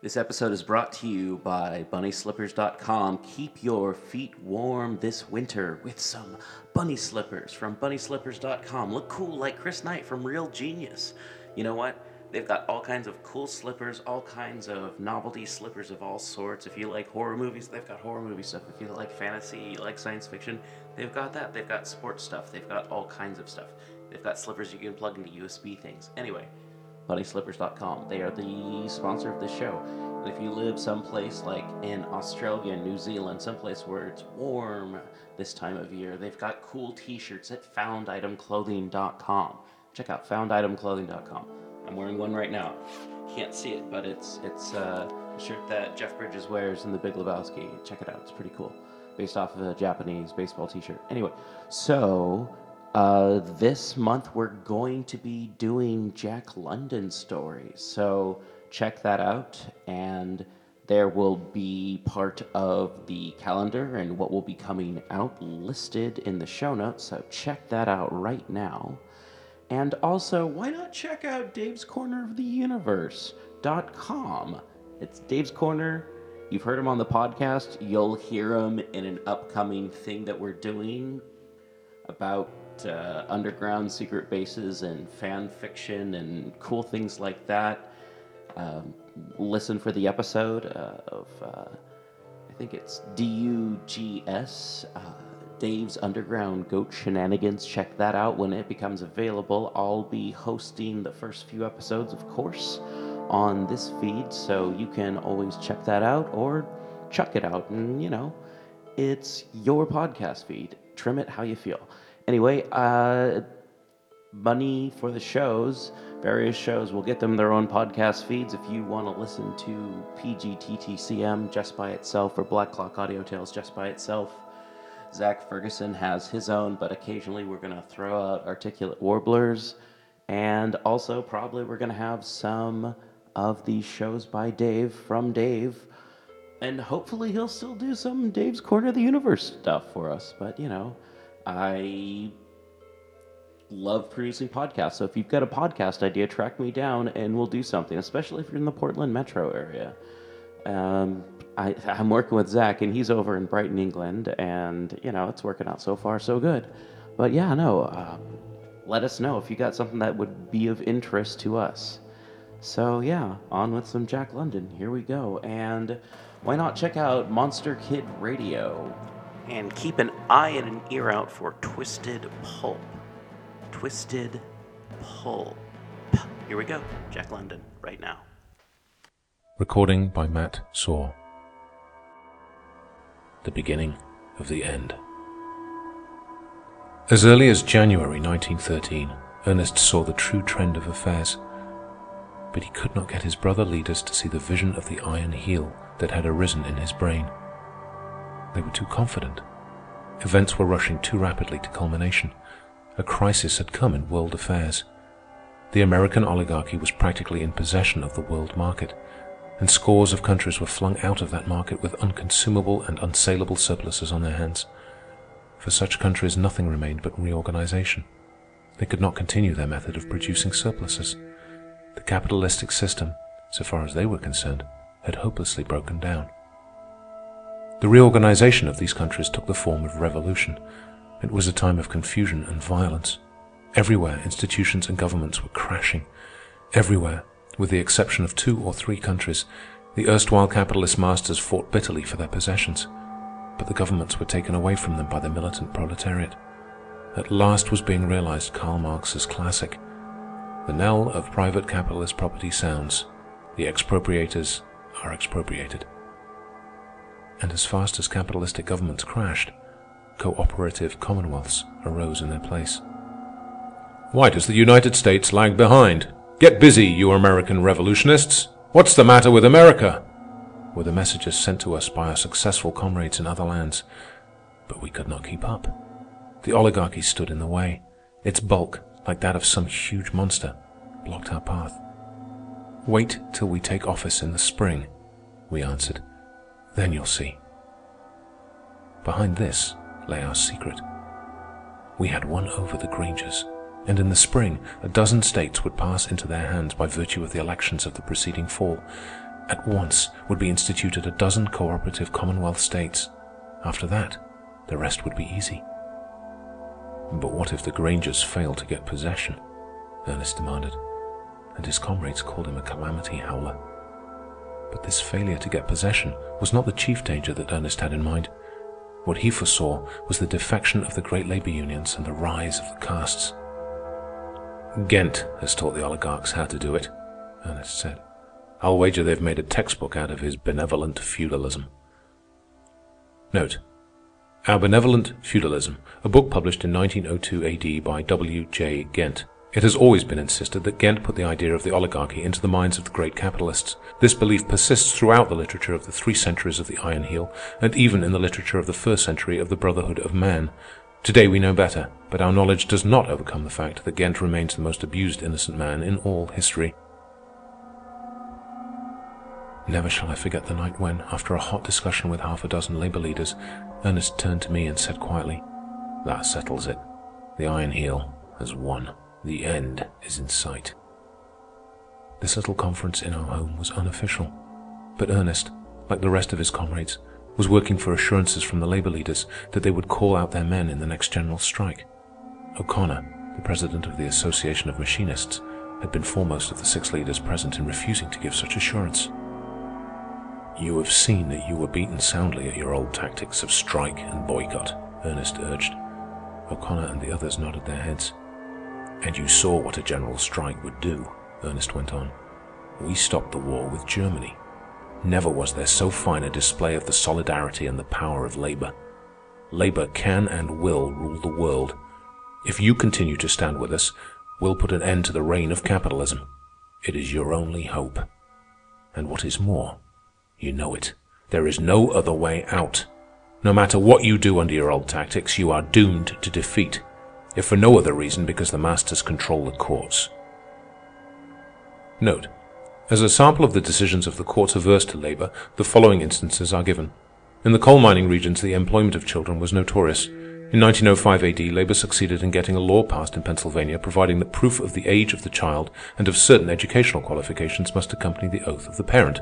This episode is brought to you by BunnySlippers.com. Keep your feet warm this winter with some bunny slippers from BunnySlippers.com. Look cool like Chris Knight from Real Genius. You know what? They've got all kinds of cool slippers, all kinds of novelty slippers of all sorts. If you like horror movies, they've got horror movie stuff. If you like fantasy, you like science fiction, they've got that. They've got sports stuff. They've got all kinds of stuff. They've got slippers you can plug into USB things. Anyway, BunnySlippers.com. They are the sponsor of this show. And if you live someplace like in Australia, New Zealand, someplace where it's warm this time of year, they've got cool t-shirts at FoundItemClothing.com. Check out FoundItemClothing.com. I'm wearing one right now. Can't see it, but it's it's uh, a shirt that Jeff Bridges wears in The Big Lebowski. Check it out; it's pretty cool. Based off of a Japanese baseball T-shirt. Anyway, so uh, this month we're going to be doing Jack London stories. So check that out, and there will be part of the calendar and what will be coming out listed in the show notes. So check that out right now. And also, why not check out Dave's Corner of the Universe.com? It's Dave's Corner. You've heard him on the podcast. You'll hear him in an upcoming thing that we're doing about uh, underground secret bases and fan fiction and cool things like that. Um, listen for the episode uh, of, uh, I think it's DUGS. Uh, Dave's Underground Goat Shenanigans. Check that out when it becomes available. I'll be hosting the first few episodes, of course, on this feed, so you can always check that out or chuck it out. And, you know, it's your podcast feed. Trim it how you feel. Anyway, uh, money for the shows, various shows, we'll get them their own podcast feeds. If you want to listen to PGTTCM just by itself or Black Clock Audio Tales just by itself, Zak Ferguson has his own, but occasionally we're going to throw out articulate warblers. And also, probably we're going to have some of these shows by Dave from Dave. And hopefully, he'll still do some Dave's Corner of the Universe stuff for us. But, you know, I love producing podcasts. So if you've got a podcast idea, track me down and we'll do something, especially if you're in the Portland metro area. Um, I, I'm working with Zak, and he's over in Brighton, England, and you know it's working out so far so good. But yeah, no, um, let us know if you got something that would be of interest to us. So yeah, on with some Jack London. Here we go, and why not check out Monster Kid Radio, and keep an eye and an ear out for Twisted Pulp. Twisted Pulp. Here we go, Jack London, right now. Recording by Matt Saw. The beginning of the end. As early as January 1913, Ernest saw the true trend of affairs. But he could not get his brother leaders to see the vision of the iron heel that had arisen in his brain. They were too confident. Events were rushing too rapidly to culmination. A crisis had come in world affairs. The American oligarchy was practically in possession of the world market and scores of countries were flung out of that market with unconsumable and unsaleable surpluses on their hands. For such countries nothing remained but reorganization. They could not continue their method of producing surpluses. The capitalistic system, so far as they were concerned, had hopelessly broken down. The reorganization of these countries took the form of revolution. It was a time of confusion and violence. Everywhere institutions and governments were crashing. Everywhere with the exception of two or three countries, the erstwhile capitalist masters fought bitterly for their possessions, but the governments were taken away from them by the militant proletariat. At last was being realized Karl Marx's classic. The knell of private capitalist property sounds. The expropriators are expropriated. And as fast as capitalistic governments crashed, cooperative commonwealths arose in their place. Why does the United States lag behind? Get busy, you American revolutionists. What's the matter with America? Were the messages sent to us by our successful comrades in other lands. But we could not keep up. The oligarchy stood in the way. Its bulk, like that of some huge monster, blocked our path. Wait till we take office in the spring, we answered. Then you'll see. Behind this lay our secret. We had won over the Grangers and in the spring a dozen states would pass into their hands by virtue of the elections of the preceding fall. At once would be instituted a dozen cooperative Commonwealth states. After that, the rest would be easy. But what if the Grangers failed to get possession? Ernest demanded, and his comrades called him a calamity howler. But this failure to get possession was not the chief danger that Ernest had in mind. What he foresaw was the defection of the great labor unions and the rise of the castes. Ghent has taught the oligarchs how to do it, Ernest said. I'll wager they've made a textbook out of his benevolent feudalism. Note, Our Benevolent Feudalism, a book published in 1902 AD by W. J. Ghent. It has always been insisted that Ghent put the idea of the oligarchy into the minds of the great capitalists. This belief persists throughout the literature of the three centuries of the Iron Heel, and even in the literature of the first century of the Brotherhood of Man. Today we know better, but our knowledge does not overcome the fact that Ghent remains the most abused innocent man in all history. Never shall I forget the night when, after a hot discussion with half a dozen labor leaders, Ernest turned to me and said quietly, That settles it. The Iron Heel has won. The end is in sight. This little conference in our home was unofficial, but Ernest, like the rest of his comrades, was working for assurances from the labor leaders that they would call out their men in the next general strike. O'Connor, the president of the Association of Machinists, had been foremost of the six leaders present in refusing to give such assurance. You have seen that you were beaten soundly at your old tactics of strike and boycott, Ernest urged. O'Connor and the others nodded their heads. And you saw what a general strike would do, Ernest went on. We stopped the war with Germany. Never was there so fine a display of the solidarity and the power of labor. Labor can and will rule the world. If you continue to stand with us, we'll put an end to the reign of capitalism. It is your only hope. And what is more, you know it. There is no other way out. No matter what you do under your old tactics, you are doomed to defeat, if for no other reason because the masters control the courts. Note, as a sample of the decisions of the courts averse to labor, the following instances are given. In the coal mining regions, the employment of children was notorious. In 1905 AD, labor succeeded in getting a law passed in Pennsylvania providing that proof of the age of the child and of certain educational qualifications must accompany the oath of the parent.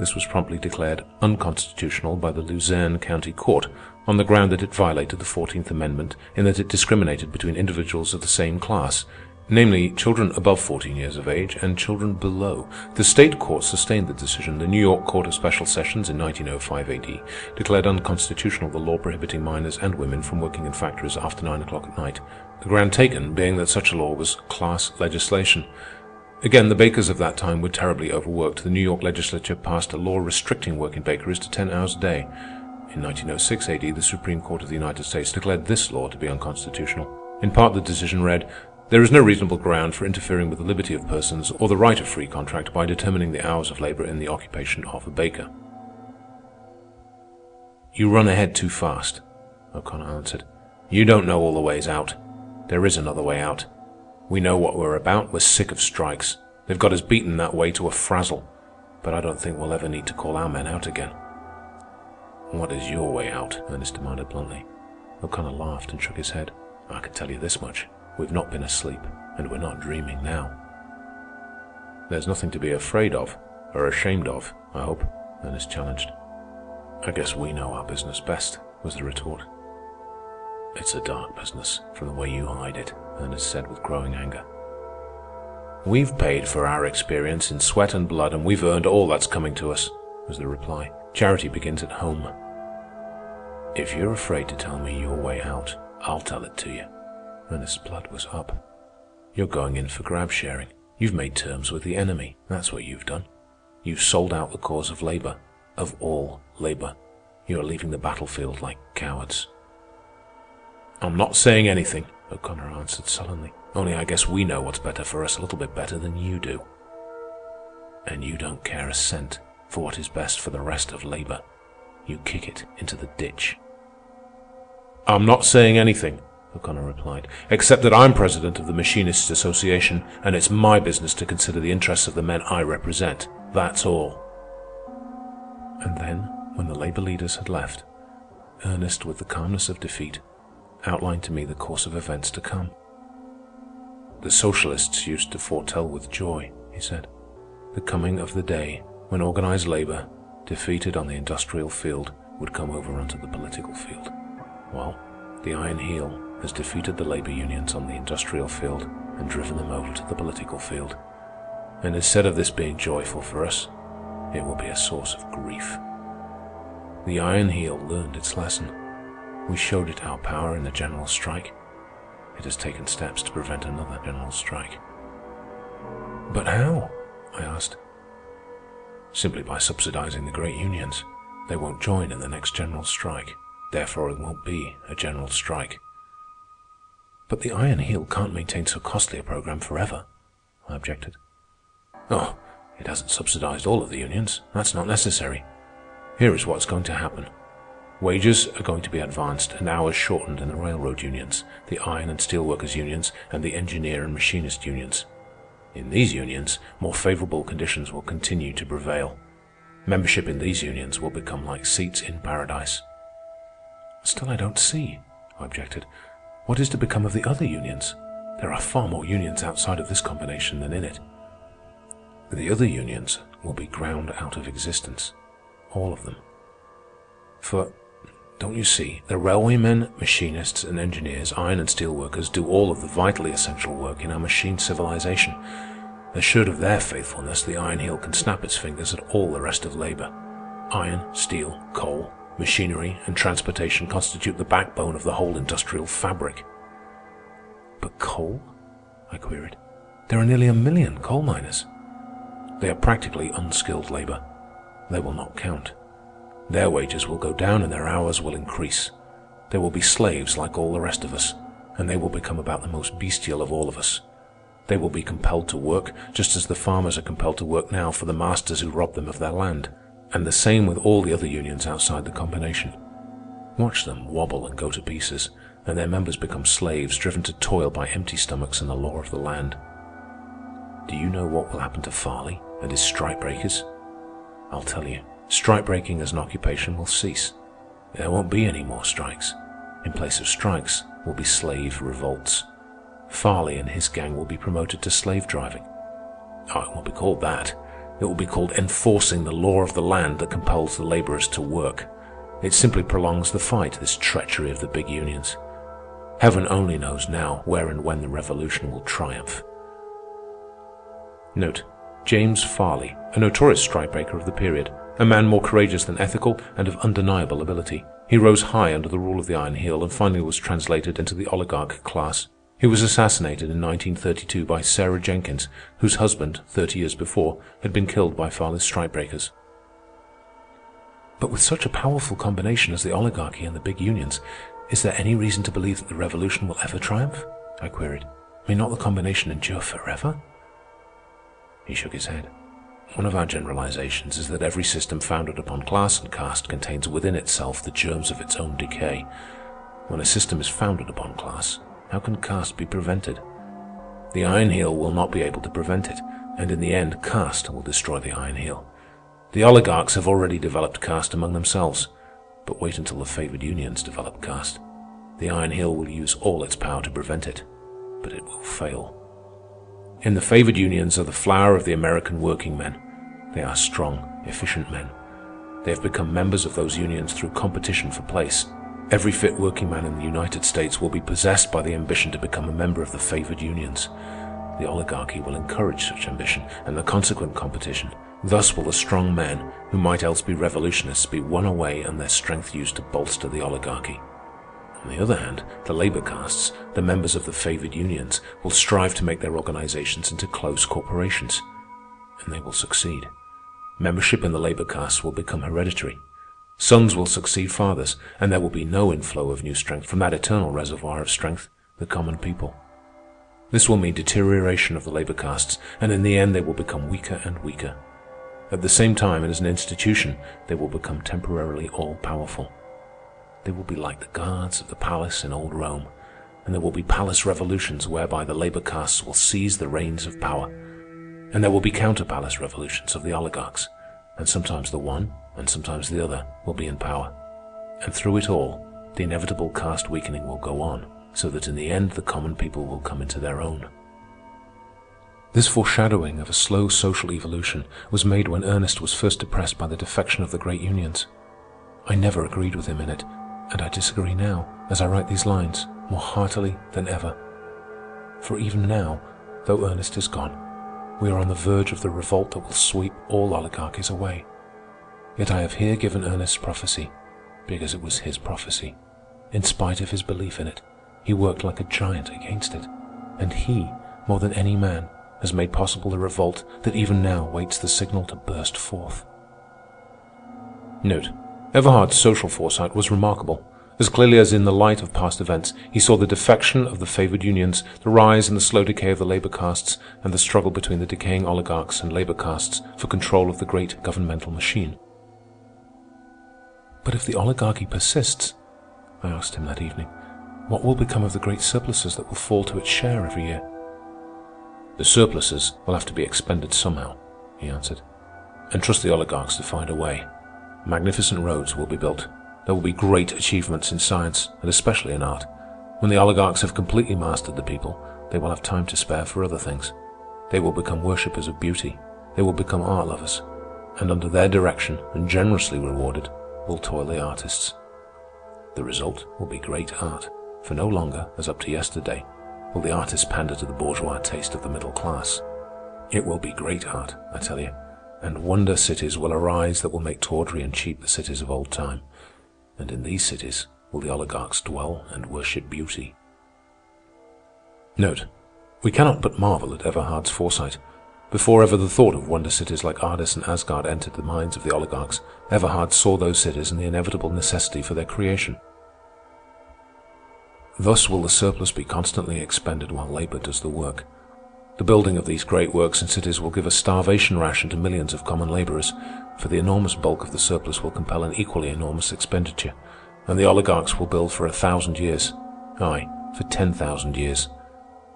This was promptly declared unconstitutional by the Luzerne County Court on the ground that it violated the Fourteenth Amendment in that it discriminated between individuals of the same class, namely children above 14 years of age and children below. The state court sustained the decision. The New York Court of Special Sessions in 1905 AD declared unconstitutional the law prohibiting minors and women from working in factories after 9 o'clock at night, the ground taken being that such a law was class legislation. Again, the bakers of that time were terribly overworked. The New York legislature passed a law restricting work in bakeries to 10 hours a day. In 1906 AD, the Supreme Court of the United States declared this law to be unconstitutional. In part, the decision read, There is no reasonable ground for interfering with the liberty of persons or the right of free contract by determining the hours of labor in the occupation of a baker. You run ahead too fast, O'Connor answered. You don't know all the ways out. There is another way out. We know what we're about. We're sick of strikes. They've got us beaten that way to a frazzle. But I don't think we'll ever need to call our men out again. What is your way out? Ernest demanded bluntly. O'Connor laughed and shook his head. I can tell you this much. We've not been asleep, and we're not dreaming now. There's nothing to be afraid of, or ashamed of, I hope, Ernest challenged. I guess we know our business best, was the retort. It's a dark business, from the way you hide it, Ernest said with growing anger. We've paid for our experience in sweat and blood, and we've earned all that's coming to us, was the reply. Charity begins at home. If you're afraid to tell me your way out, I'll tell it to you. Ernest's blood was up. You're going in for grab sharing. You've made terms with the enemy. That's what you've done. You've sold out the cause of labor, of all labor. You're leaving the battlefield like cowards. I'm not saying anything, O'Connor answered sullenly. Only I guess we know what's better for us a little bit better than you do. And you don't care a cent for what is best for the rest of labor. You kick it into the ditch. I'm not saying anything, O'Connor replied, except that I'm president of the Machinists' Association, and it's my business to consider the interests of the men I represent. That's all. And then, when the labor leaders had left, Ernest, with the calmness of defeat, outlined to me the course of events to come. The socialists used to foretell with joy, he said, the coming of the day when organized labor, defeated on the industrial field, would come over onto the political field. Well, the Iron Heel has defeated the labor unions on the industrial field and driven them over to the political field. And instead of this being joyful for us, it will be a source of grief. The Iron Heel learned its lesson. We showed it our power in the general strike. It has taken steps to prevent another general strike. But how? I asked. Simply by subsidizing the great unions. They won't join in the next general strike. Therefore, it won't be a general strike. But the Iron Heel can't maintain so costly a program forever, I objected. Oh, it hasn't subsidized all of the unions. That's not necessary. Here is what's going to happen. Wages are going to be advanced and hours shortened in the railroad unions, the iron and steel workers unions, and the engineer and machinist unions. In these unions, more favorable conditions will continue to prevail. Membership in these unions will become like seats in paradise. Still, I don't see, I objected. What is to become of the other unions? There are far more unions outside of this combination than in it. The other unions will be ground out of existence. All of them. For, don't you see, the railwaymen, machinists, and engineers, iron and steel workers do all of the vitally essential work in our machine civilization. Assured of their faithfulness, the Iron Heel can snap its fingers at all the rest of labor. Iron, steel, coal, machinery, and transportation constitute the backbone of the whole industrial fabric. But coal? I queried. There are nearly a million coal miners. They are practically unskilled labor. They will not count. Their wages will go down and their hours will increase. They will be slaves like all the rest of us, and they will become about the most bestial of all of us. They will be compelled to work, just as the farmers are compelled to work now for the masters who rob them of their land, and the same with all the other unions outside the combination. Watch them wobble and go to pieces, and their members become slaves driven to toil by empty stomachs and the law of the land. Do you know what will happen to Farley and his strikebreakers? I'll tell you. Strikebreaking as an occupation will cease. There won't be any more strikes. In place of strikes will be slave revolts. Farley and his gang will be promoted to slave driving. Oh, it won't be called that. It will be called enforcing the law of the land that compels the laborers to work. It simply prolongs the fight, this treachery of the big unions. Heaven only knows now where and when the revolution will triumph. Note, James Farley, a notorious strikebreaker of the period, a man more courageous than ethical and of undeniable ability. He rose high under the rule of the Iron Heel and finally was translated into the oligarch class. He was assassinated in 1932 by Sarah Jenkins, whose husband, 30 years before, had been killed by Farley's strikebreakers. But with such a powerful combination as the oligarchy and the big unions, is there any reason to believe that the revolution will ever triumph? I queried. May not the combination endure forever? He shook his head. One of our generalizations is that every system founded upon class and caste contains within itself the germs of its own decay. When a system is founded upon class, how can caste be prevented? The Iron Heel will not be able to prevent it, and in the end, caste will destroy the Iron Heel. The oligarchs have already developed caste among themselves, but wait until the favored unions develop caste. The Iron Heel will use all its power to prevent it, but it will fail. In the favored unions are the flower of the American working men. They are strong, efficient men. They have become members of those unions through competition for place. Every fit working man in the United States will be possessed by the ambition to become a member of the favored unions. The oligarchy will encourage such ambition and the consequent competition. Thus will the strong men, who might else be revolutionists, be won away and their strength used to bolster the oligarchy. On the other hand, the labor castes, the members of the favored unions, will strive to make their organizations into close corporations. And they will succeed. Membership in the labor castes will become hereditary. Sons will succeed fathers, and there will be no inflow of new strength from that eternal reservoir of strength, the common people. This will mean deterioration of the labor castes, and in the end they will become weaker and weaker. At the same time, and as an institution, they will become temporarily all-powerful. They will be like the guards of the palace in old Rome, and there will be palace revolutions whereby the labor castes will seize the reins of power. And there will be counter-palace revolutions of the oligarchs, and sometimes the one and sometimes the other will be in power. And through it all, the inevitable caste weakening will go on, so that in the end the common people will come into their own. This foreshadowing of a slow social evolution was made when Ernest was first depressed by the defection of the great unions. I never agreed with him in it, and I disagree now, as I write these lines, more heartily than ever. For even now, though Ernest is gone, we are on the verge of the revolt that will sweep all oligarchies away. Yet I have here given Ernest's prophecy, because it was his prophecy. In spite of his belief in it, he worked like a giant against it, and he, more than any man, has made possible the revolt that even now waits the signal to burst forth. Note: Everhard's social foresight was remarkable. As clearly as in the light of past events, he saw the defection of the favored unions, the rise and the slow decay of the labor castes, and the struggle between the decaying oligarchs and labor castes for control of the great governmental machine. But if the oligarchy persists, I asked him that evening, what will become of the great surpluses that will fall to its share every year? The surpluses will have to be expended somehow, he answered. And trust the oligarchs to find a way. Magnificent roads will be built. There will be great achievements in science, and especially in art. When the oligarchs have completely mastered the people, they will have time to spare for other things. They will become worshippers of beauty. They will become art lovers. And under their direction, and generously rewarded, will toil the artists. The result will be great art, for no longer, as up to yesterday, will the artists pander to the bourgeois taste of the middle class. It will be great art, I tell you, and wonder cities will arise that will make tawdry and cheap the cities of old time. And in these cities will the oligarchs dwell and worship beauty. Note, we cannot but marvel at Everhard's foresight. Before ever the thought of wonder cities like Ardis and Asgard entered the minds of the oligarchs, Everhard saw those cities and the inevitable necessity for their creation. Thus will the surplus be constantly expended while labor does the work. The building of these great works and cities will give a starvation ration to millions of common laborers, for the enormous bulk of the surplus will compel an equally enormous expenditure, and the oligarchs will build for a thousand years, aye, for ten thousand years.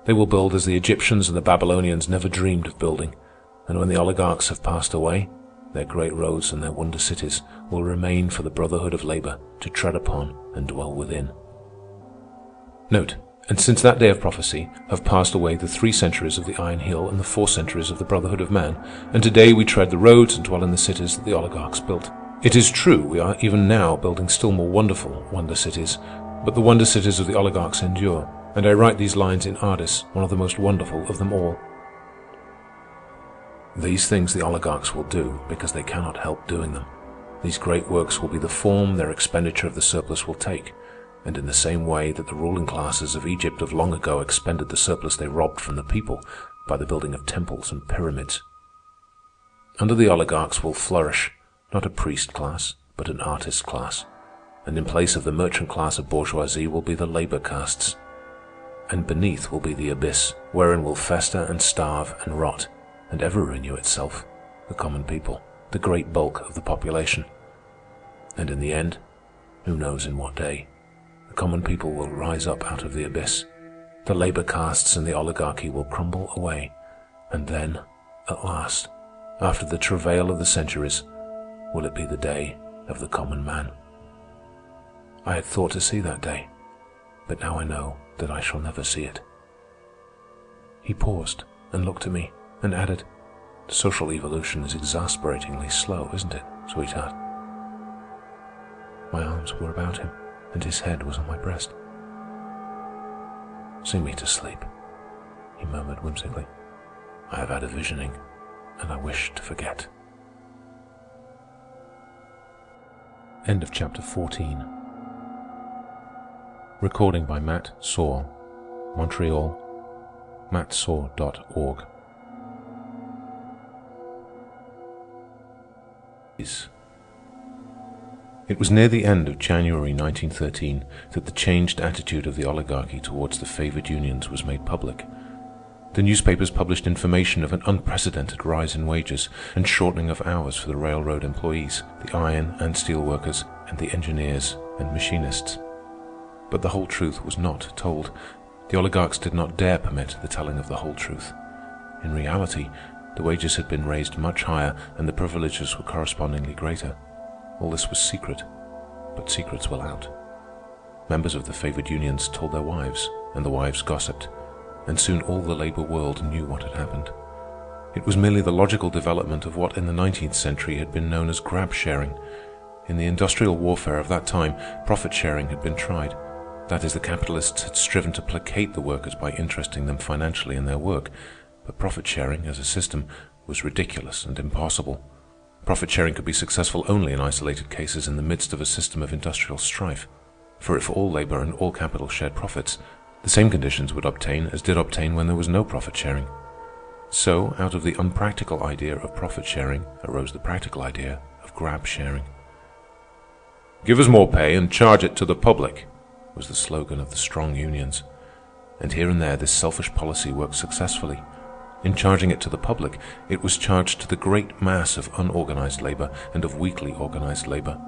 They will build as the Egyptians and the Babylonians never dreamed of building, and when the oligarchs have passed away, their great roads and their wonder cities will remain for the brotherhood of labor to tread upon and dwell within. Note, and since that day of prophecy have passed away the three centuries of the Iron Heel and the four centuries of the Brotherhood of Man, and today we tread the roads and dwell in the cities that the oligarchs built. It is true we are even now building still more wonderful wonder cities, but the wonder cities of the oligarchs endure, and I write these lines in Ardis, one of the most wonderful of them all. These things the oligarchs will do because they cannot help doing them. These great works will be the form their expenditure of the surplus will take and in the same way that the ruling classes of Egypt of long ago expended the surplus they robbed from the people by the building of temples and pyramids. Under the oligarchs will flourish not a priest class, but an artist class, and in place of the merchant class of bourgeoisie will be the labor castes. And beneath will be the abyss, wherein will fester and starve and rot, and ever renew itself, the common people, the great bulk of the population. And in the end, who knows in what day, the common people will rise up out of the abyss. The labor castes and the oligarchy will crumble away. And then, at last, after the travail of the centuries, will it be the day of the common man. I had thought to see that day, but now I know that I shall never see it. He paused and looked at me and added, Social evolution is exasperatingly slow, isn't it, sweetheart? My arms were about him and his head was on my breast. Sing me to sleep, he murmured whimsically. I have had a visioning, and I wish to forget. End of chapter 14. Recording by Matt Saw, Montreal, mattsaw.org. It was near the end of January 1913 that the changed attitude of the oligarchy towards the favored unions was made public. The newspapers published information of an unprecedented rise in wages and shortening of hours for the railroad employees, the iron and steel workers, and the engineers and machinists. But the whole truth was not told. The oligarchs did not dare permit the telling of the whole truth. In reality, the wages had been raised much higher and the privileges were correspondingly greater. All this was secret, but secrets will out. Members of the favored unions told their wives, and the wives gossiped, and soon all the labor world knew what had happened. It was merely the logical development of what in the nineteenth century had been known as grab sharing. In the industrial warfare of that time, profit sharing had been tried. That is, the capitalists had striven to placate the workers by interesting them financially in their work. But profit sharing, as a system, was ridiculous and impossible. Profit sharing could be successful only in isolated cases in the midst of a system of industrial strife. For if all labor and all capital shared profits, the same conditions would obtain as did obtain when there was no profit sharing. So, out of the unpractical idea of profit sharing arose the practical idea of grab sharing. Give us more pay and charge it to the public, was the slogan of the strong unions. And here and there this selfish policy worked successfully. In charging it to the public, it was charged to the great mass of unorganized labor and of weakly organized labor.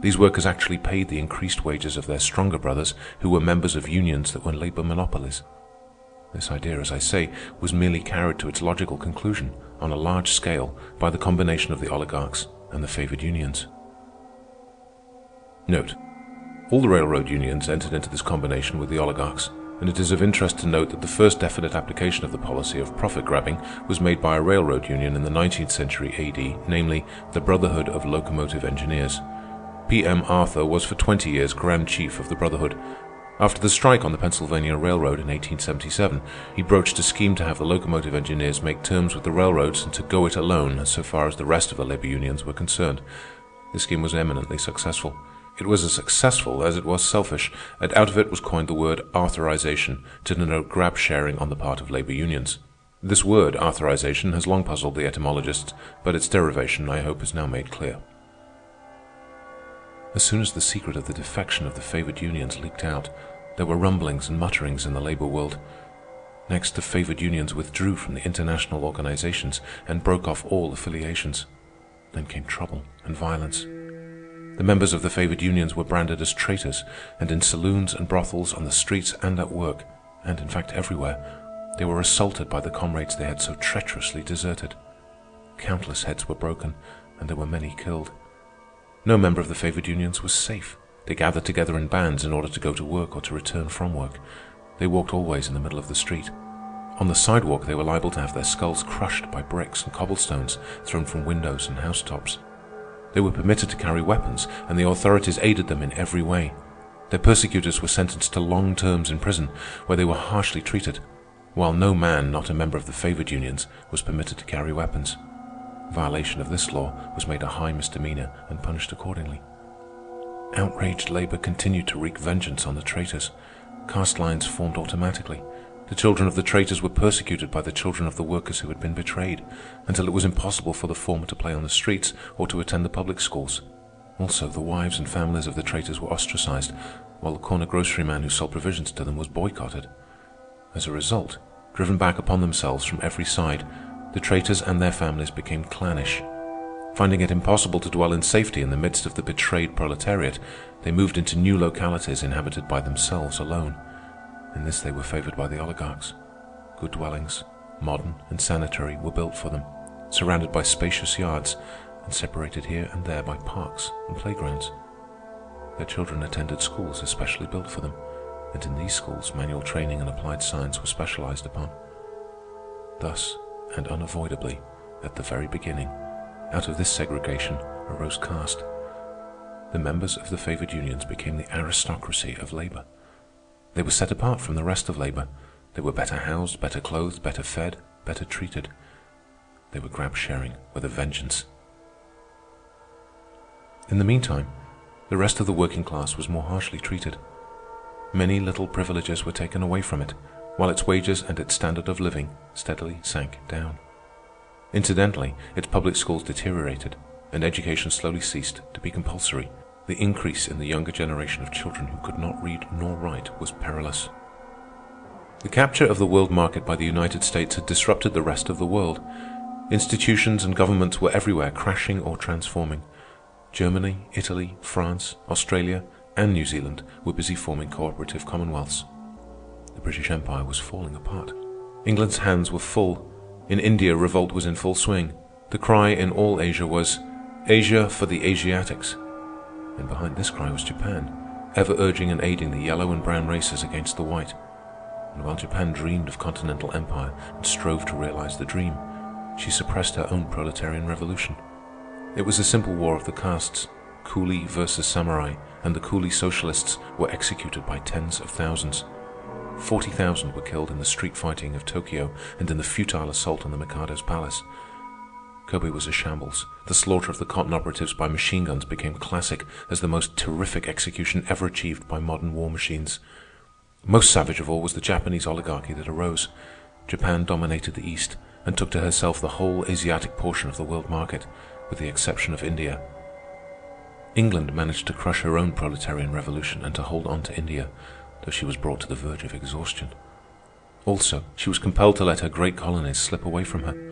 These workers actually paid the increased wages of their stronger brothers who were members of unions that were labor monopolies. This idea, as I say, was merely carried to its logical conclusion on a large scale by the combination of the oligarchs and the favored unions. Note, all the railroad unions entered into this combination with the oligarchs, and it is of interest to note that the first definite application of the policy of profit grabbing was made by a railroad union in the 19th century AD, namely the Brotherhood of Locomotive Engineers. P.M. Arthur was for 20 years Grand Chief of the Brotherhood. After the strike on the Pennsylvania Railroad in 1877, he broached a scheme to have the locomotive engineers make terms with the railroads and to go it alone so far as the rest of the labor unions were concerned. The scheme was eminently successful. It was as successful as it was selfish, and out of it was coined the word Arthurization to denote grab sharing on the part of labor unions. This word, Arthurization, has long puzzled the etymologists, but its derivation, I hope, is now made clear. As soon as the secret of the defection of the favored unions leaked out, there were rumblings and mutterings in the labor world. Next, the favored unions withdrew from the international organizations and broke off all affiliations. Then came trouble and violence. The members of the favored unions were branded as traitors, and in saloons and brothels, on the streets and at work, and in fact everywhere, they were assaulted by the comrades they had so treacherously deserted. Countless heads were broken, and there were many killed. No member of the favored unions was safe. They gathered together in bands in order to go to work or to return from work. They walked always in the middle of the street. On the sidewalk, they were liable to have their skulls crushed by bricks and cobblestones thrown from windows and housetops. They were permitted to carry weapons, and the authorities aided them in every way. Their persecutors were sentenced to long terms in prison, where they were harshly treated, while no man not a member of the favored unions was permitted to carry weapons. Violation of this law was made a high misdemeanor and punished accordingly. Outraged labor continued to wreak vengeance on the traitors. Caste lines formed automatically. The children of the traitors were persecuted by the children of the workers who had been betrayed, until it was impossible for the former to play on the streets or to attend the public schools. Also, the wives and families of the traitors were ostracized, while the corner grocery man who sold provisions to them was boycotted. As a result, driven back upon themselves from every side, the traitors and their families became clannish. Finding it impossible to dwell in safety in the midst of the betrayed proletariat, they moved into new localities inhabited by themselves alone. In this they were favored by the oligarchs. Good dwellings, modern and sanitary, were built for them, surrounded by spacious yards and separated here and there by parks and playgrounds. Their children attended schools especially built for them, and in these schools manual training and applied science were specialized upon. Thus, and unavoidably, at the very beginning, out of this segregation arose caste. The members of the favored unions became the aristocracy of labor. They were set apart from the rest of labor. They were better housed, better clothed, better fed, better treated. They were grab sharing with a vengeance. In the meantime, the rest of the working class was more harshly treated. Many little privileges were taken away from it, while its wages and its standard of living steadily sank down. Incidentally, its public schools deteriorated, and education slowly ceased to be compulsory. The increase in the younger generation of children who could not read nor write was perilous. The capture of the world market by the United States had disrupted the rest of the world. Institutions and governments were everywhere crashing or transforming. Germany, Italy, France, Australia, and New Zealand were busy forming cooperative commonwealths. The British Empire was falling apart. England's hands were full. In India, revolt was in full swing. The cry in all Asia was, Asia for the Asiatics. And behind this cry was Japan, ever urging and aiding the yellow and brown races against the white. And while Japan dreamed of continental empire and strove to realize the dream, she suppressed her own proletarian revolution. It was a simple war of the castes, coolie versus samurai, and the coolie socialists were executed by tens of thousands. Forty thousand were killed in the street fighting of Tokyo and in the futile assault on the Mikado's palace. Kobe was a shambles. The slaughter of the cotton operatives by machine guns became classic as the most terrific execution ever achieved by modern war machines. Most savage of all was the Japanese oligarchy that arose. Japan dominated the East and took to herself the whole Asiatic portion of the world market, with the exception of India. England managed to crush her own proletarian revolution and to hold on to India, though she was brought to the verge of exhaustion. Also, she was compelled to let her great colonies slip away from her.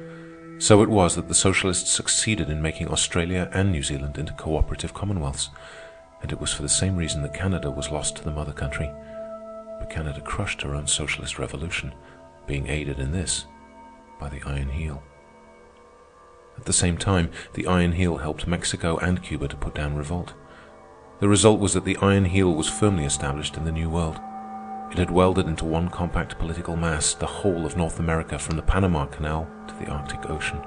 So it was that the socialists succeeded in making Australia and New Zealand into cooperative commonwealths, and it was for the same reason that Canada was lost to the mother country. But Canada crushed her own socialist revolution, being aided in this by the Iron Heel. At the same time, the Iron Heel helped Mexico and Cuba to put down revolt. The result was that the Iron Heel was firmly established in the New World. It had welded into one compact political mass the whole of North America from the Panama Canal to the Arctic Ocean.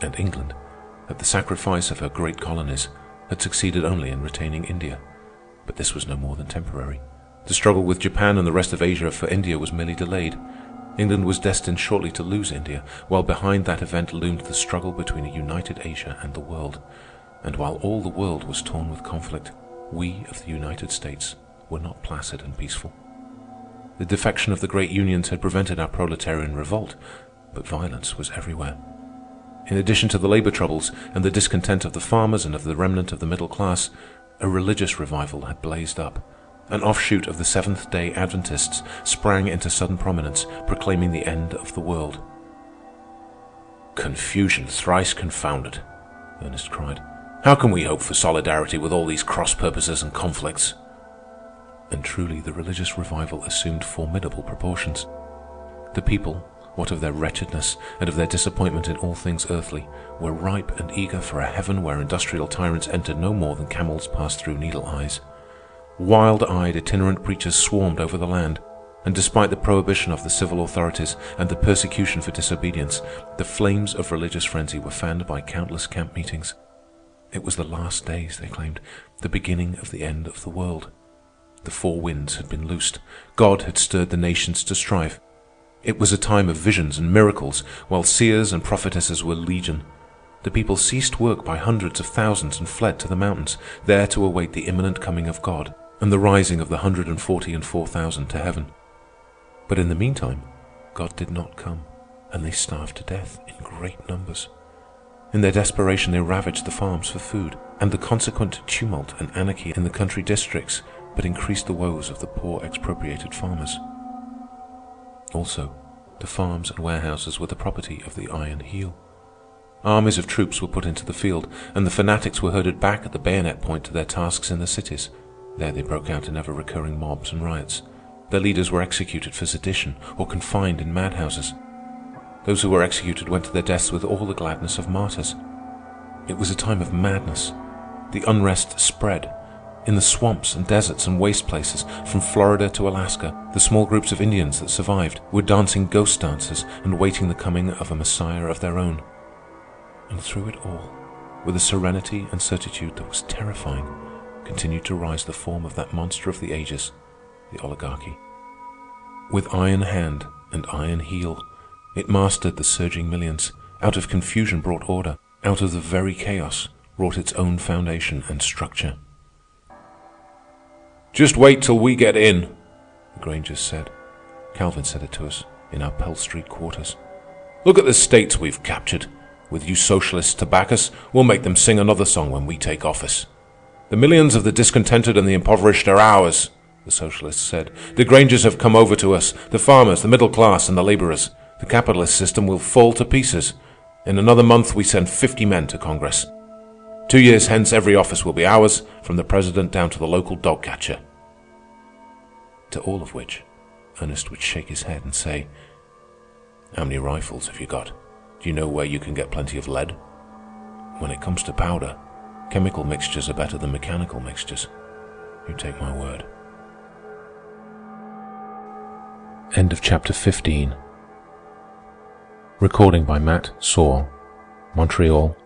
And England, at the sacrifice of her great colonies, had succeeded only in retaining India. But this was no more than temporary. The struggle with Japan and the rest of Asia for India was merely delayed. England was destined shortly to lose India, while behind that event loomed the struggle between a united Asia and the world. And while all the world was torn with conflict, we of the United States were not placid and peaceful. The defection of the great unions had prevented our proletarian revolt, but violence was everywhere. In addition to the labor troubles and the discontent of the farmers and of the remnant of the middle class, a religious revival had blazed up. An offshoot of the Seventh-day Adventists sprang into sudden prominence, proclaiming the end of the world. Confusion thrice confounded, Ernest cried. How can we hope for solidarity with all these cross purposes and conflicts? And truly the religious revival assumed formidable proportions. The people, what of their wretchedness and of their disappointment in all things earthly, were ripe and eager for a heaven where industrial tyrants entered no more than camels pass through needle eyes. Wild-eyed itinerant preachers swarmed over the land, and despite the prohibition of the civil authorities and the persecution for disobedience, the flames of religious frenzy were fanned by countless camp meetings. It was the last days, they claimed, the beginning of the end of the world. The four winds had been loosed. God had stirred the nations to strife. It was a time of visions and miracles, while seers and prophetesses were legion. The people ceased work by hundreds of thousands and fled to the mountains, there to await the imminent coming of God and the rising of the hundred and forty and four thousand to heaven. But in the meantime, God did not come, and they starved to death in great numbers. In their desperation, they ravaged the farms for food, and the consequent tumult and anarchy in the country districts but increased the woes of the poor expropriated farmers. Also, the farms and warehouses were the property of the Iron Heel. Armies of troops were put into the field, and the fanatics were herded back at the bayonet point to their tasks in the cities. There they broke out in ever-recurring mobs and riots. Their leaders were executed for sedition or confined in madhouses. Those who were executed went to their deaths with all the gladness of martyrs. It was a time of madness. The unrest spread, in the swamps and deserts and waste places, from Florida to Alaska, the small groups of Indians that survived were dancing ghost dances and waiting the coming of a Messiah of their own. And through it all, with a serenity and certitude that was terrifying, continued to rise the form of that monster of the ages, the oligarchy. With iron hand and iron heel, it mastered the surging millions, out of confusion brought order, out of the very chaos wrought its own foundation and structure. Just wait till we get in, the Grangers said. Calvin said it to us in our Pell Street quarters. Look at the states we've captured. With you socialists to back us, we'll make them sing another song when we take office. The millions of the discontented and the impoverished are ours, the socialists said. The Grangers have come over to us, the farmers, the middle class, and the laborers. The capitalist system will fall to pieces. In another month, we send 50 men to Congress. Two years hence, every office will be ours, from the president down to the local dog catcher. To all of which, Ernest would shake his head and say, How many rifles have you got? Do you know where you can get plenty of lead? When it comes to powder, chemical mixtures are better than mechanical mixtures. You take my word. End of chapter 15. Recording by Matt Saw, Montreal,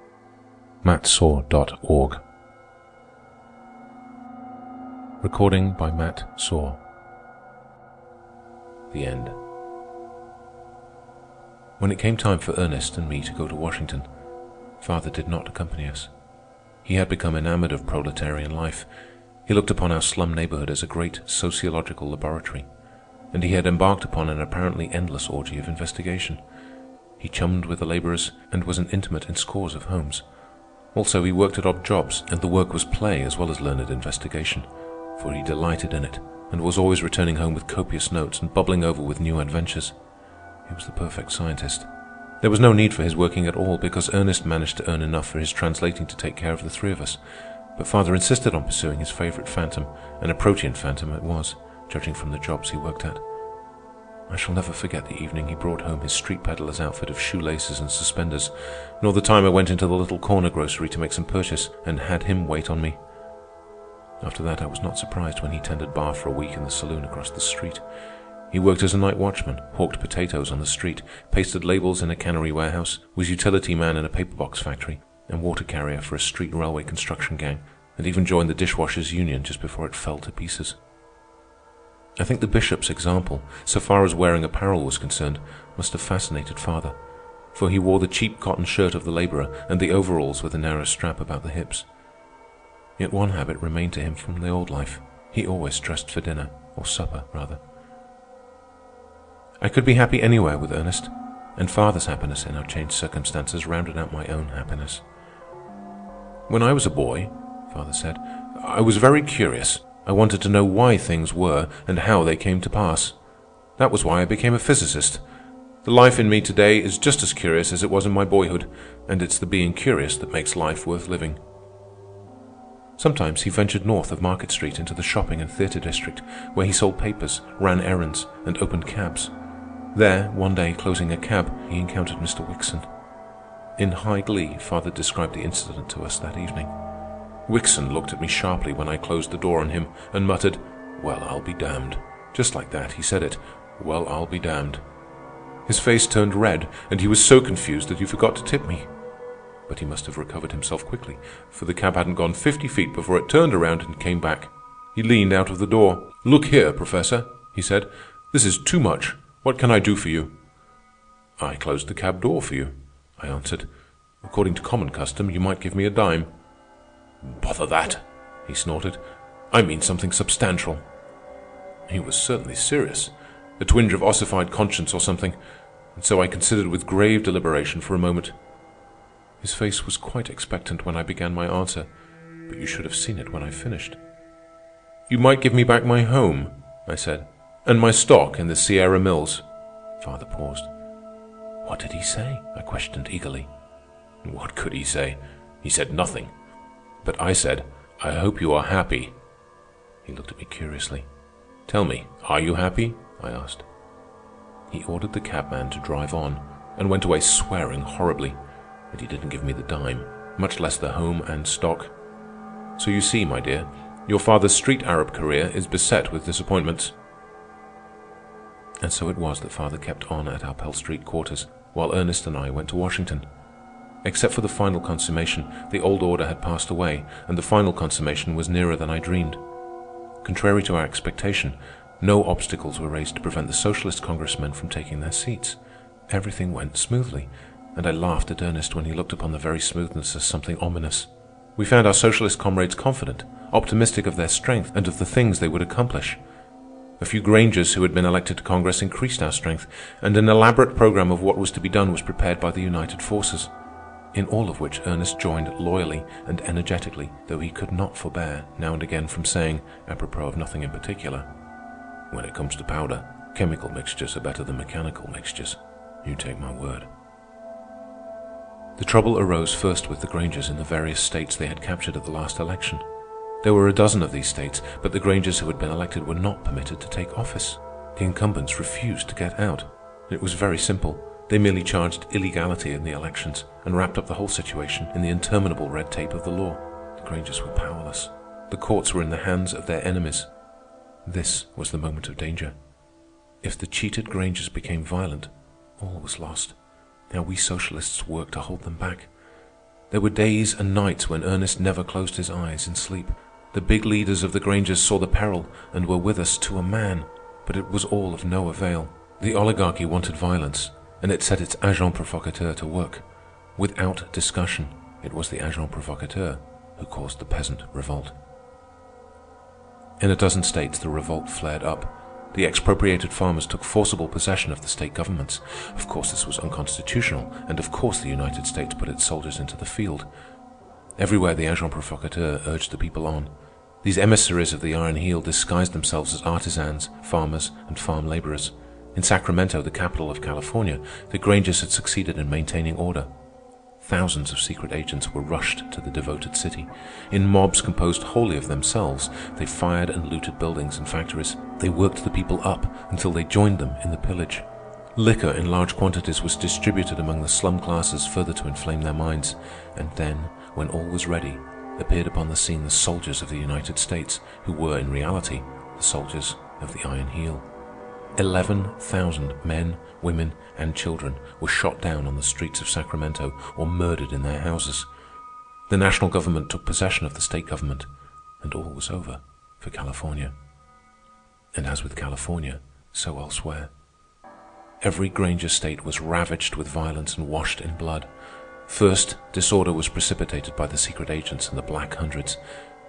mattsaw.org. Recording by Matt Saw. The end. When it came time for Ernest and me to go to Washington, father did not accompany us. He had become enamored of proletarian life. He looked upon our slum neighborhood as a great sociological laboratory, and he had embarked upon an apparently endless orgy of investigation. He chummed with the laborers and was an intimate in scores of homes. Also, he worked at odd jobs, and the work was play as well as learned investigation, for he delighted in it and was always returning home with copious notes and bubbling over with new adventures. He was the perfect scientist. There was no need for his working at all because Ernest managed to earn enough for his translating to take care of the three of us. But father insisted on pursuing his favorite phantom, and a protean phantom it was, judging from the jobs he worked at. I shall never forget the evening he brought home his street peddler's outfit of shoelaces and suspenders, nor the time I went into the little corner grocery to make some purchase and had him wait on me. After that, I was not surprised when he tended bar for a week in the saloon across the street. He worked as a night watchman, hawked potatoes on the street, pasted labels in a cannery warehouse, was utility man in a paper box factory, and water carrier for a street railway construction gang, and even joined the dishwashers' union just before it fell to pieces. I think the bishop's example, so far as wearing apparel was concerned, must have fascinated father, for he wore the cheap cotton shirt of the laborer and the overalls with a narrow strap about the hips. Yet one habit remained to him from the old life. He always dressed for dinner, or supper, rather. I could be happy anywhere with Ernest, and father's happiness in our changed circumstances rounded out my own happiness. When I was a boy, father said, I was very curious. I wanted to know why things were and how they came to pass. That was why I became a physicist. The life in me today is just as curious as it was in my boyhood, and it's the being curious that makes life worth living. Sometimes he ventured north of Market Street into the shopping and theater district, where he sold papers, ran errands, and opened cabs. There, one day closing a cab, he encountered Mr. Wickson. In high glee, father described the incident to us that evening. Wickson looked at me sharply when I closed the door on him and muttered, Well, I'll be damned. Just like that, he said it. Well, I'll be damned. His face turned red, and he was so confused that he forgot to tip me. But he must have recovered himself quickly, for the cab hadn't gone fifty feet before it turned around and came back. He leaned out of the door. Look here, Professor, he said. This is too much. What can I do for you? I closed the cab door for you, I answered. According to common custom, you might give me a dime. Bother that, he snorted. I mean something substantial. He was certainly serious, a twinge of ossified conscience or something, and so I considered with grave deliberation for a moment. His face was quite expectant when I began my answer, but you should have seen it when I finished. You might give me back my home, I said, and my stock in the Sierra Mills. Father paused. What did he say? I questioned eagerly. What could he say? He said nothing. But I said, I hope you are happy. He looked at me curiously. Tell me, are you happy? I asked. He ordered the cabman to drive on and went away swearing horribly, and he didn't give me the dime, much less the home and stock. So you see, my dear, your father's street Arab career is beset with disappointments. And so it was that father kept on at our Pell Street quarters, while Ernest and I went to Washington. Except for the final consummation, the old order had passed away, and the final consummation was nearer than I dreamed. Contrary to our expectation, no obstacles were raised to prevent the socialist congressmen from taking their seats. Everything went smoothly, and I laughed at Ernest when he looked upon the very smoothness as something ominous. We found our socialist comrades confident, optimistic of their strength and of the things they would accomplish. A few Grangers who had been elected to Congress increased our strength, and an elaborate program of what was to be done was prepared by the united forces in all of which Ernest joined loyally and energetically, though he could not forbear, now and again, from saying, apropos of nothing in particular, When it comes to powder, chemical mixtures are better than mechanical mixtures. You take my word. The trouble arose first with the Grangers in the various states they had captured at the last election. There were a dozen of these states, but the Grangers who had been elected were not permitted to take office. The incumbents refused to get out. It was very simple. They merely charged illegality in the elections and wrapped up the whole situation in the interminable red tape of the law. The Grangers were powerless. The courts were in the hands of their enemies. This was the moment of danger. If the cheated Grangers became violent, all was lost. Now we socialists worked to hold them back. There were days and nights when Ernest never closed his eyes in sleep. The big leaders of the Grangers saw the peril and were with us to a man, but it was all of no avail. The oligarchy wanted violence, and it set its agent provocateur to work. Without discussion, it was the agent provocateur who caused the peasant revolt. In a dozen states, the revolt flared up. The expropriated farmers took forcible possession of the state governments. Of course, this was unconstitutional, and of course the United States put its soldiers into the field. Everywhere the agent provocateur urged the people on. These emissaries of the Iron Heel disguised themselves as artisans, farmers, and farm laborers. In Sacramento, the capital of California, the Grangers had succeeded in maintaining order. Thousands of secret agents were rushed to the devoted city. In mobs composed wholly of themselves, they fired and looted buildings and factories. They worked the people up until they joined them in the pillage. Liquor in large quantities was distributed among the slum classes further to inflame their minds. And then, when all was ready, appeared upon the scene the soldiers of the United States, who were in reality the soldiers of the Iron Heel. Eleven thousand men, women, and children were shot down on the streets of Sacramento or murdered in their houses. The national government took possession of the state government, and all was over for California. And as with California, so elsewhere. Every Granger state was ravaged with violence and washed in blood. First, disorder was precipitated by the secret agents and the Black Hundreds.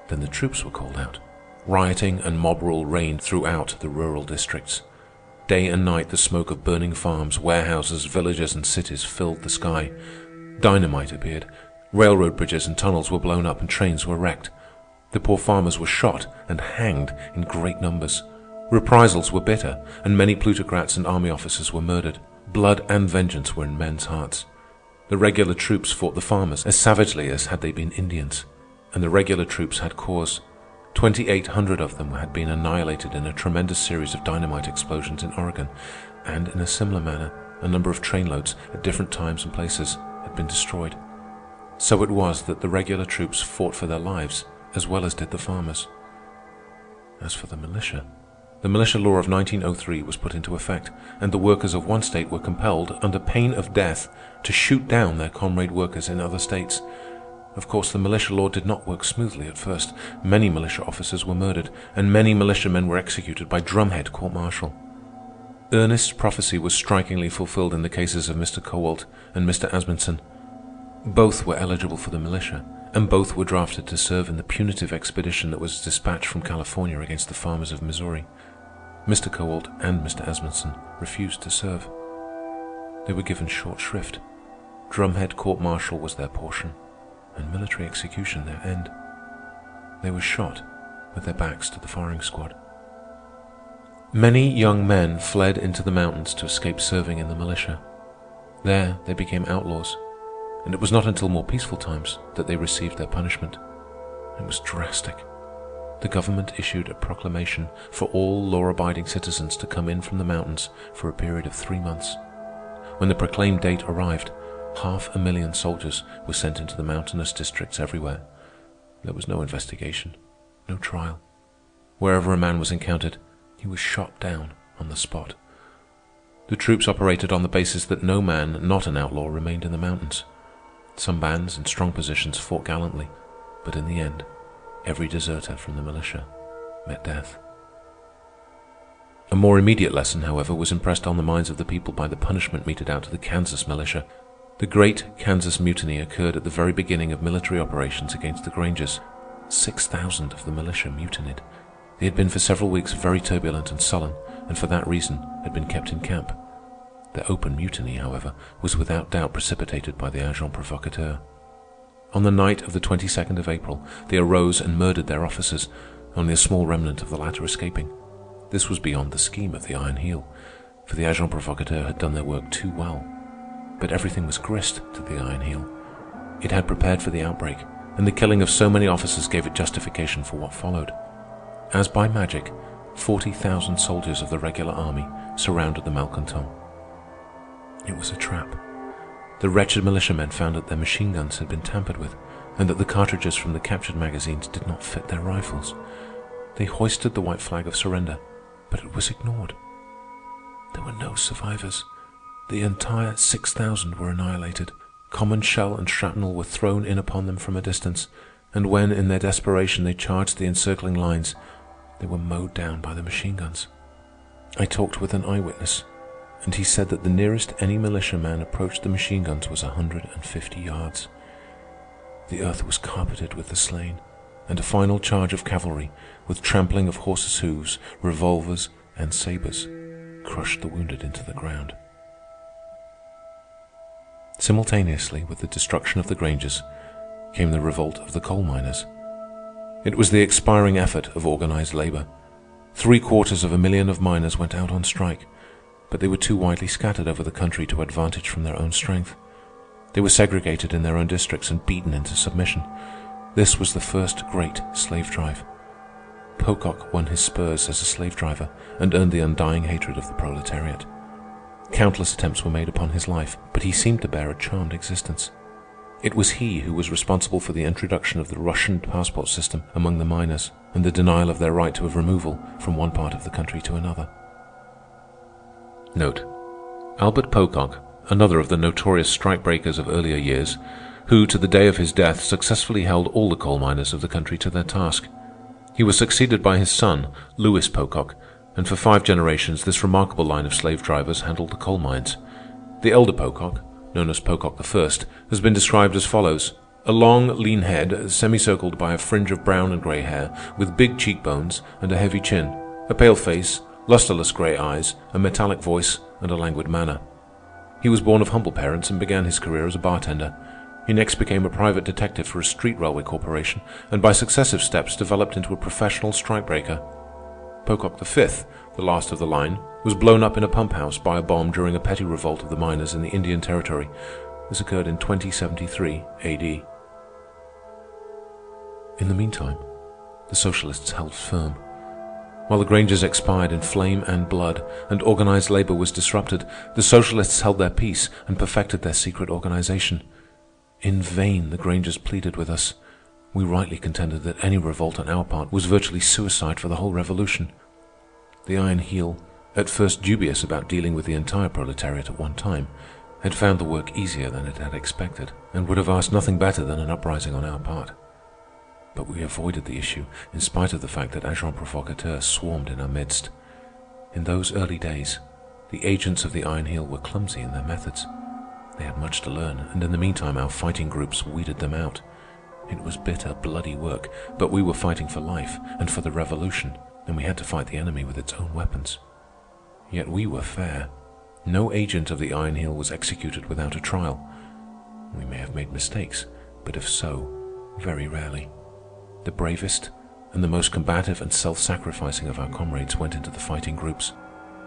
Then the troops were called out. Rioting and mob rule reigned throughout the rural districts. Day and night the smoke of burning farms, warehouses, villages, and cities filled the sky. Dynamite appeared. Railroad bridges and tunnels were blown up and trains were wrecked. The poor farmers were shot and hanged in great numbers. Reprisals were bitter, and many plutocrats and army officers were murdered. Blood and vengeance were in men's hearts. The regular troops fought the farmers as savagely as had they been Indians, and the regular troops had cause. Twenty-eight hundred of them had been annihilated in a tremendous series of dynamite explosions in Oregon, and in a similar manner, a number of trainloads at different times and places had been destroyed. So it was that the regular troops fought for their lives as well as did the farmers. As for the militia, the militia law of 1903 was put into effect, and the workers of one state were compelled, under pain of death, to shoot down their comrade workers in other states. Of course, the militia law did not work smoothly at first. Many militia officers were murdered, and many militiamen were executed by drumhead court-martial. Ernest's prophecy was strikingly fulfilled in the cases of Mr. Kowalt and Mr. Asmunsen. Both were eligible for the militia, and both were drafted to serve in the punitive expedition that was dispatched from California against the farmers of Missouri. Mr. Kowalt and Mr. Asmunsen refused to serve. They were given short shrift. Drumhead court-martial was their portion and military execution their end. They were shot with their backs to the firing squad. Many young men fled into the mountains to escape serving in the militia. There they became outlaws, and it was not until more peaceful times that they received their punishment. It was drastic. The government issued a proclamation for all law-abiding citizens to come in from the mountains for a period of three months. When the proclaimed date arrived, Half a million soldiers were sent into the mountainous districts everywhere. There was no investigation, no trial. Wherever a man was encountered, he was shot down on the spot. The troops operated on the basis that no man not an outlaw remained in the mountains. Some bands in strong positions fought gallantly, but in the end, every deserter from the militia met death. A more immediate lesson, however, was impressed on the minds of the people by the punishment meted out to the Kansas militia the Great Kansas Mutiny occurred at the very beginning of military operations against the Grangers. Six thousand of the militia mutinied. They had been for several weeks very turbulent and sullen, and for that reason had been kept in camp. Their open mutiny, however, was without doubt precipitated by the agent provocateur. On the night of the 22nd of April, they arose and murdered their officers, only a small remnant of the latter escaping. This was beyond the scheme of the Iron Heel, for the agent provocateur had done their work too well but everything was grist to the Iron Heel. It had prepared for the outbreak, and the killing of so many officers gave it justification for what followed. As by magic, 40,000 soldiers of the regular army surrounded the malcontents. It was a trap. The wretched militiamen found that their machine guns had been tampered with, and that the cartridges from the captured magazines did not fit their rifles. They hoisted the white flag of surrender, but it was ignored. There were no survivors. The entire six thousand were annihilated. Common shell and shrapnel were thrown in upon them from a distance, and when in their desperation they charged the encircling lines, they were mowed down by the machine guns. I talked with an eyewitness, and he said that the nearest any militiaman approached the machine guns was a hundred and fifty yards. The earth was carpeted with the slain, and a final charge of cavalry, with trampling of horses' hoofs, revolvers, and sabres, crushed the wounded into the ground. Simultaneously with the destruction of the Grangers came the revolt of the coal miners. It was the expiring effort of organized labor. Three quarters of a million of miners went out on strike, but they were too widely scattered over the country to advantage from their own strength. They were segregated in their own districts and beaten into submission. This was the first great slave drive. Pocock won his spurs as a slave driver and earned the undying hatred of the proletariat. Countless attempts were made upon his life, but he seemed to bear a charmed existence. It was he who was responsible for the introduction of the Russian passport system among the miners and the denial of their right to of removal from one part of the country to another. Note: Albert Pocock, another of the notorious strikebreakers of earlier years, who to the day of his death successfully held all the coal miners of the country to their task. He was succeeded by his son, Louis Pocock, and for five generations this remarkable line of slave drivers handled the coal mines. The elder Pocock, known as Pocock I, has been described as follows: a long, lean head, semicircled by a fringe of brown and gray hair, with big cheekbones and a heavy chin, a pale face, lusterless gray eyes, a metallic voice, and a languid manner. He was born of humble parents and began his career as a bartender. He next became a private detective for a street railway corporation, and by successive steps developed into a professional strikebreaker. Pocock V, the last of the line, was blown up in a pump house by a bomb during a petty revolt of the miners in the Indian Territory. This occurred in 2073 AD. In the meantime, the socialists held firm. While the Grangers expired in flame and blood, and organized labor was disrupted, the socialists held their peace and perfected their secret organization. In vain the Grangers pleaded with us. We rightly contended that any revolt on our part was virtually suicide for the whole revolution. The Iron Heel, at first dubious about dealing with the entire proletariat at one time, had found the work easier than it had expected, and would have asked nothing better than an uprising on our part. But we avoided the issue, in spite of the fact that agents provocateurs swarmed in our midst. In those early days, the agents of the Iron Heel were clumsy in their methods. They had much to learn, and in the meantime our fighting groups weeded them out. It was bitter, bloody work, but we were fighting for life and for the revolution, and we had to fight the enemy with its own weapons. Yet we were fair. No agent of the Iron Heel was executed without a trial. We may have made mistakes, but if so, very rarely. The bravest and the most combative and self-sacrificing of our comrades went into the fighting groups.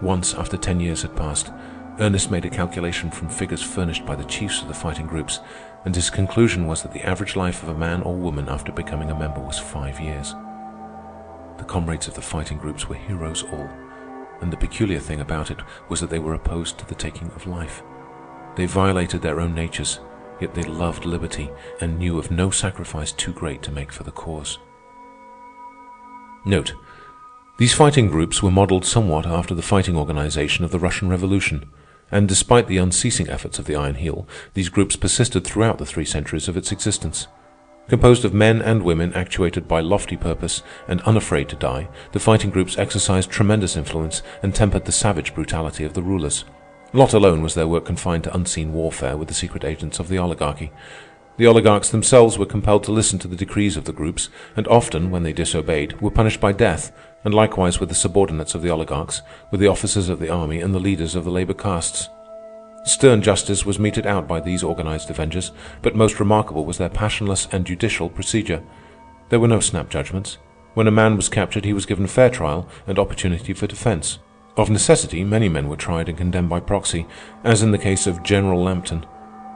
Once, after ten years had passed, Ernest made a calculation from figures furnished by the chiefs of the fighting groups, and his conclusion was that the average life of a man or woman after becoming a member was five years. The comrades of the fighting groups were heroes all, and the peculiar thing about it was that they were opposed to the taking of life. They violated their own natures, yet they loved liberty and knew of no sacrifice too great to make for the cause. Note: These fighting groups were modeled somewhat after the fighting organization of the Russian Revolution, and despite the unceasing efforts of the Iron Heel, these groups persisted throughout the three centuries of its existence. Composed of men and women actuated by lofty purpose and unafraid to die, the fighting groups exercised tremendous influence and tempered the savage brutality of the rulers. Not alone was their work confined to unseen warfare with the secret agents of the oligarchy. The oligarchs themselves were compelled to listen to the decrees of the groups, and often, when they disobeyed, were punished by death, and likewise with the subordinates of the oligarchs, with the officers of the army and the leaders of the labor castes. Stern justice was meted out by these organized avengers, but most remarkable was their passionless and judicial procedure. There were no snap judgments. When a man was captured, he was given fair trial and opportunity for defense. Of necessity, many men were tried and condemned by proxy, as in the case of General Lampton.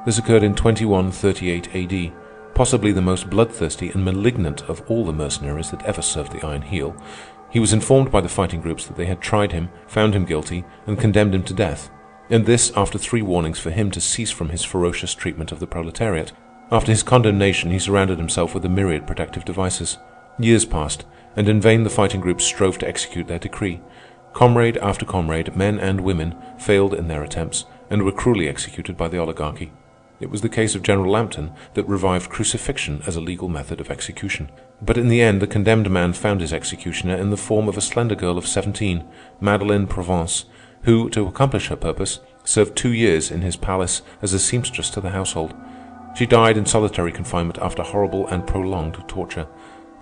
This occurred in 2138 A.D., possibly the most bloodthirsty and malignant of all the mercenaries that ever served the Iron Heel. He was informed by the fighting groups that they had tried him, found him guilty, and condemned him to death and this after three warnings for him to cease from his ferocious treatment of the proletariat. After his condemnation, he surrounded himself with a myriad protective devices. Years passed, and in vain the fighting groups strove to execute their decree. Comrade after comrade, men and women, failed in their attempts, and were cruelly executed by the oligarchy. It was the case of General Lampton that revived crucifixion as a legal method of execution. But in the end the condemned man found his executioner in the form of a slender girl of seventeen, Madeleine Provence, who, to accomplish her purpose, served two years in his palace as a seamstress to the household. She died in solitary confinement after horrible and prolonged torture.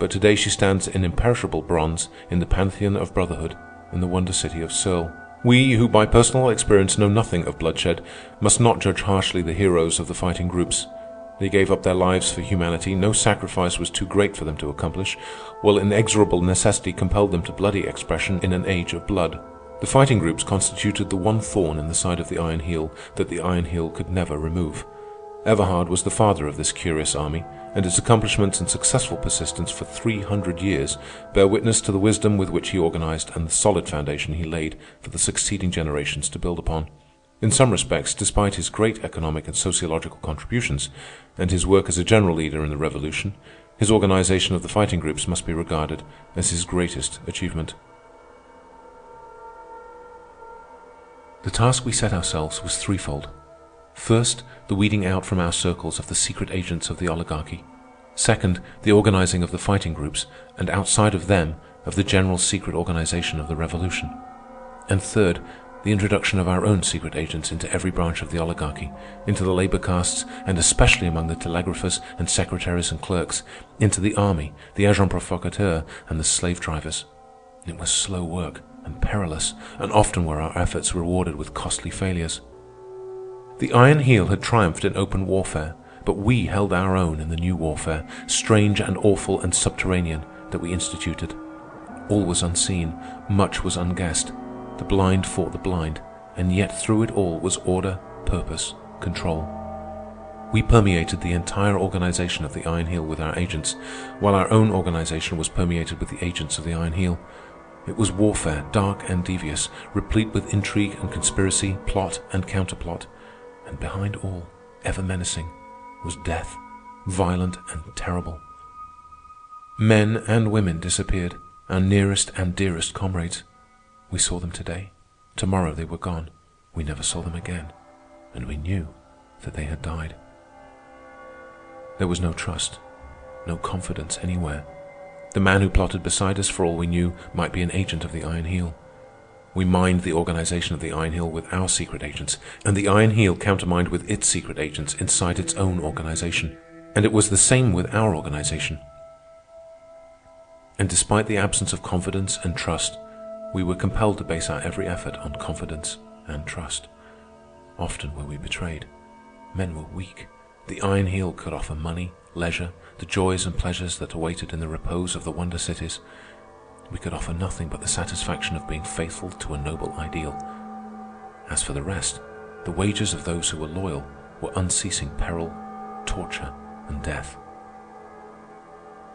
But today she stands in imperishable bronze in the pantheon of brotherhood in the wonder city of Serles. We, who by personal experience know nothing of bloodshed, must not judge harshly the heroes of the fighting groups. They gave up their lives for humanity. No sacrifice was too great for them to accomplish, while inexorable necessity compelled them to bloody expression in an age of blood. The fighting groups constituted the one thorn in the side of the Iron Heel that the Iron Heel could never remove. Everhard was the father of this curious army, and its accomplishments and successful persistence for three hundred years bear witness to the wisdom with which he organized and the solid foundation he laid for the succeeding generations to build upon. In some respects, despite his great economic and sociological contributions, and his work as a general leader in the Revolution, his organization of the fighting groups must be regarded as his greatest achievement. The task we set ourselves was threefold. First, the weeding out from our circles of the secret agents of the oligarchy. Second, the organizing of the fighting groups, and outside of them, of the general secret organization of the revolution. And third, the introduction of our own secret agents into every branch of the oligarchy, into the labor castes, and especially among the telegraphers and secretaries and clerks, into the army, the agents provocateurs, and the slave drivers. It was slow work and perilous, and often were our efforts rewarded with costly failures. The Iron Heel had triumphed in open warfare, but we held our own in the new warfare, strange and awful and subterranean, that we instituted. All was unseen, much was unguessed. The blind fought the blind, and yet through it all was order, purpose, control. We permeated the entire organization of the Iron Heel with our agents, while our own organization was permeated with the agents of the Iron Heel. It was warfare, dark and devious, replete with intrigue and conspiracy, plot and counterplot. And behind all, ever menacing, was death, violent and terrible. Men and women disappeared, our nearest and dearest comrades. We saw them today. Tomorrow they were gone. We never saw them again. And we knew that they had died. There was no trust, no confidence anywhere. The man who plotted beside us, for all we knew, might be an agent of the Iron Heel. We mined the organization of the Iron Heel with our secret agents, and the Iron Heel countermined with its secret agents inside its own organization. And it was the same with our organization. And despite the absence of confidence and trust, we were compelled to base our every effort on confidence and trust. Often were we betrayed. Men were weak. The Iron Heel could offer money, leisure, the joys and pleasures that awaited in the repose of the wonder cities. We could offer nothing but the satisfaction of being faithful to a noble ideal. As for the rest, the wages of those who were loyal were unceasing peril, torture, and death.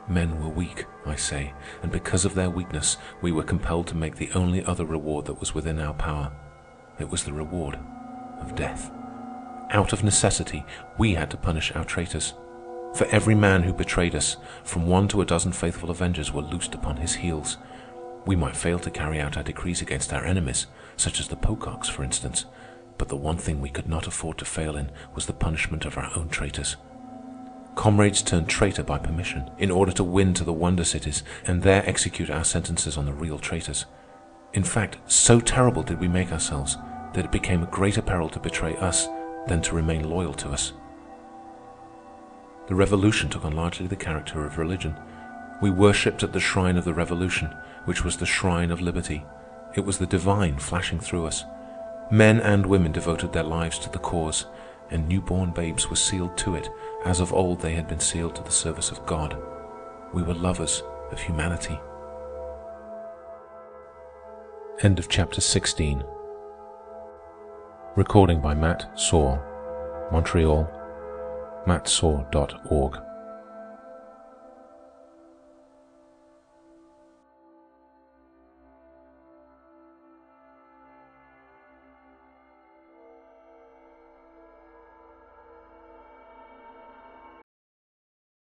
Men were weak, I say, and because of their weakness, we were compelled to make the only other reward that was within our power. It was the reward of death. Out of necessity, we had to punish our traitors. For every man who betrayed us, from one to a dozen faithful avengers were loosed upon his heels. We might fail to carry out our decrees against our enemies, such as the Pococks, for instance, but the one thing we could not afford to fail in was the punishment of our own traitors. Comrades turned traitor by permission, in order to win to the wonder cities and there execute our sentences on the real traitors. In fact, so terrible did we make ourselves that it became a greater peril to betray us than to remain loyal to us. The revolution took on largely the character of religion. We worshipped at the shrine of the revolution, which was the shrine of liberty. It was the divine flashing through us. Men and women devoted their lives to the cause, and newborn babes were sealed to it, as of old they had been sealed to the service of God. We were lovers of humanity. End of chapter 16. Recording by Matt Saw, Montreal, mattsaw.org.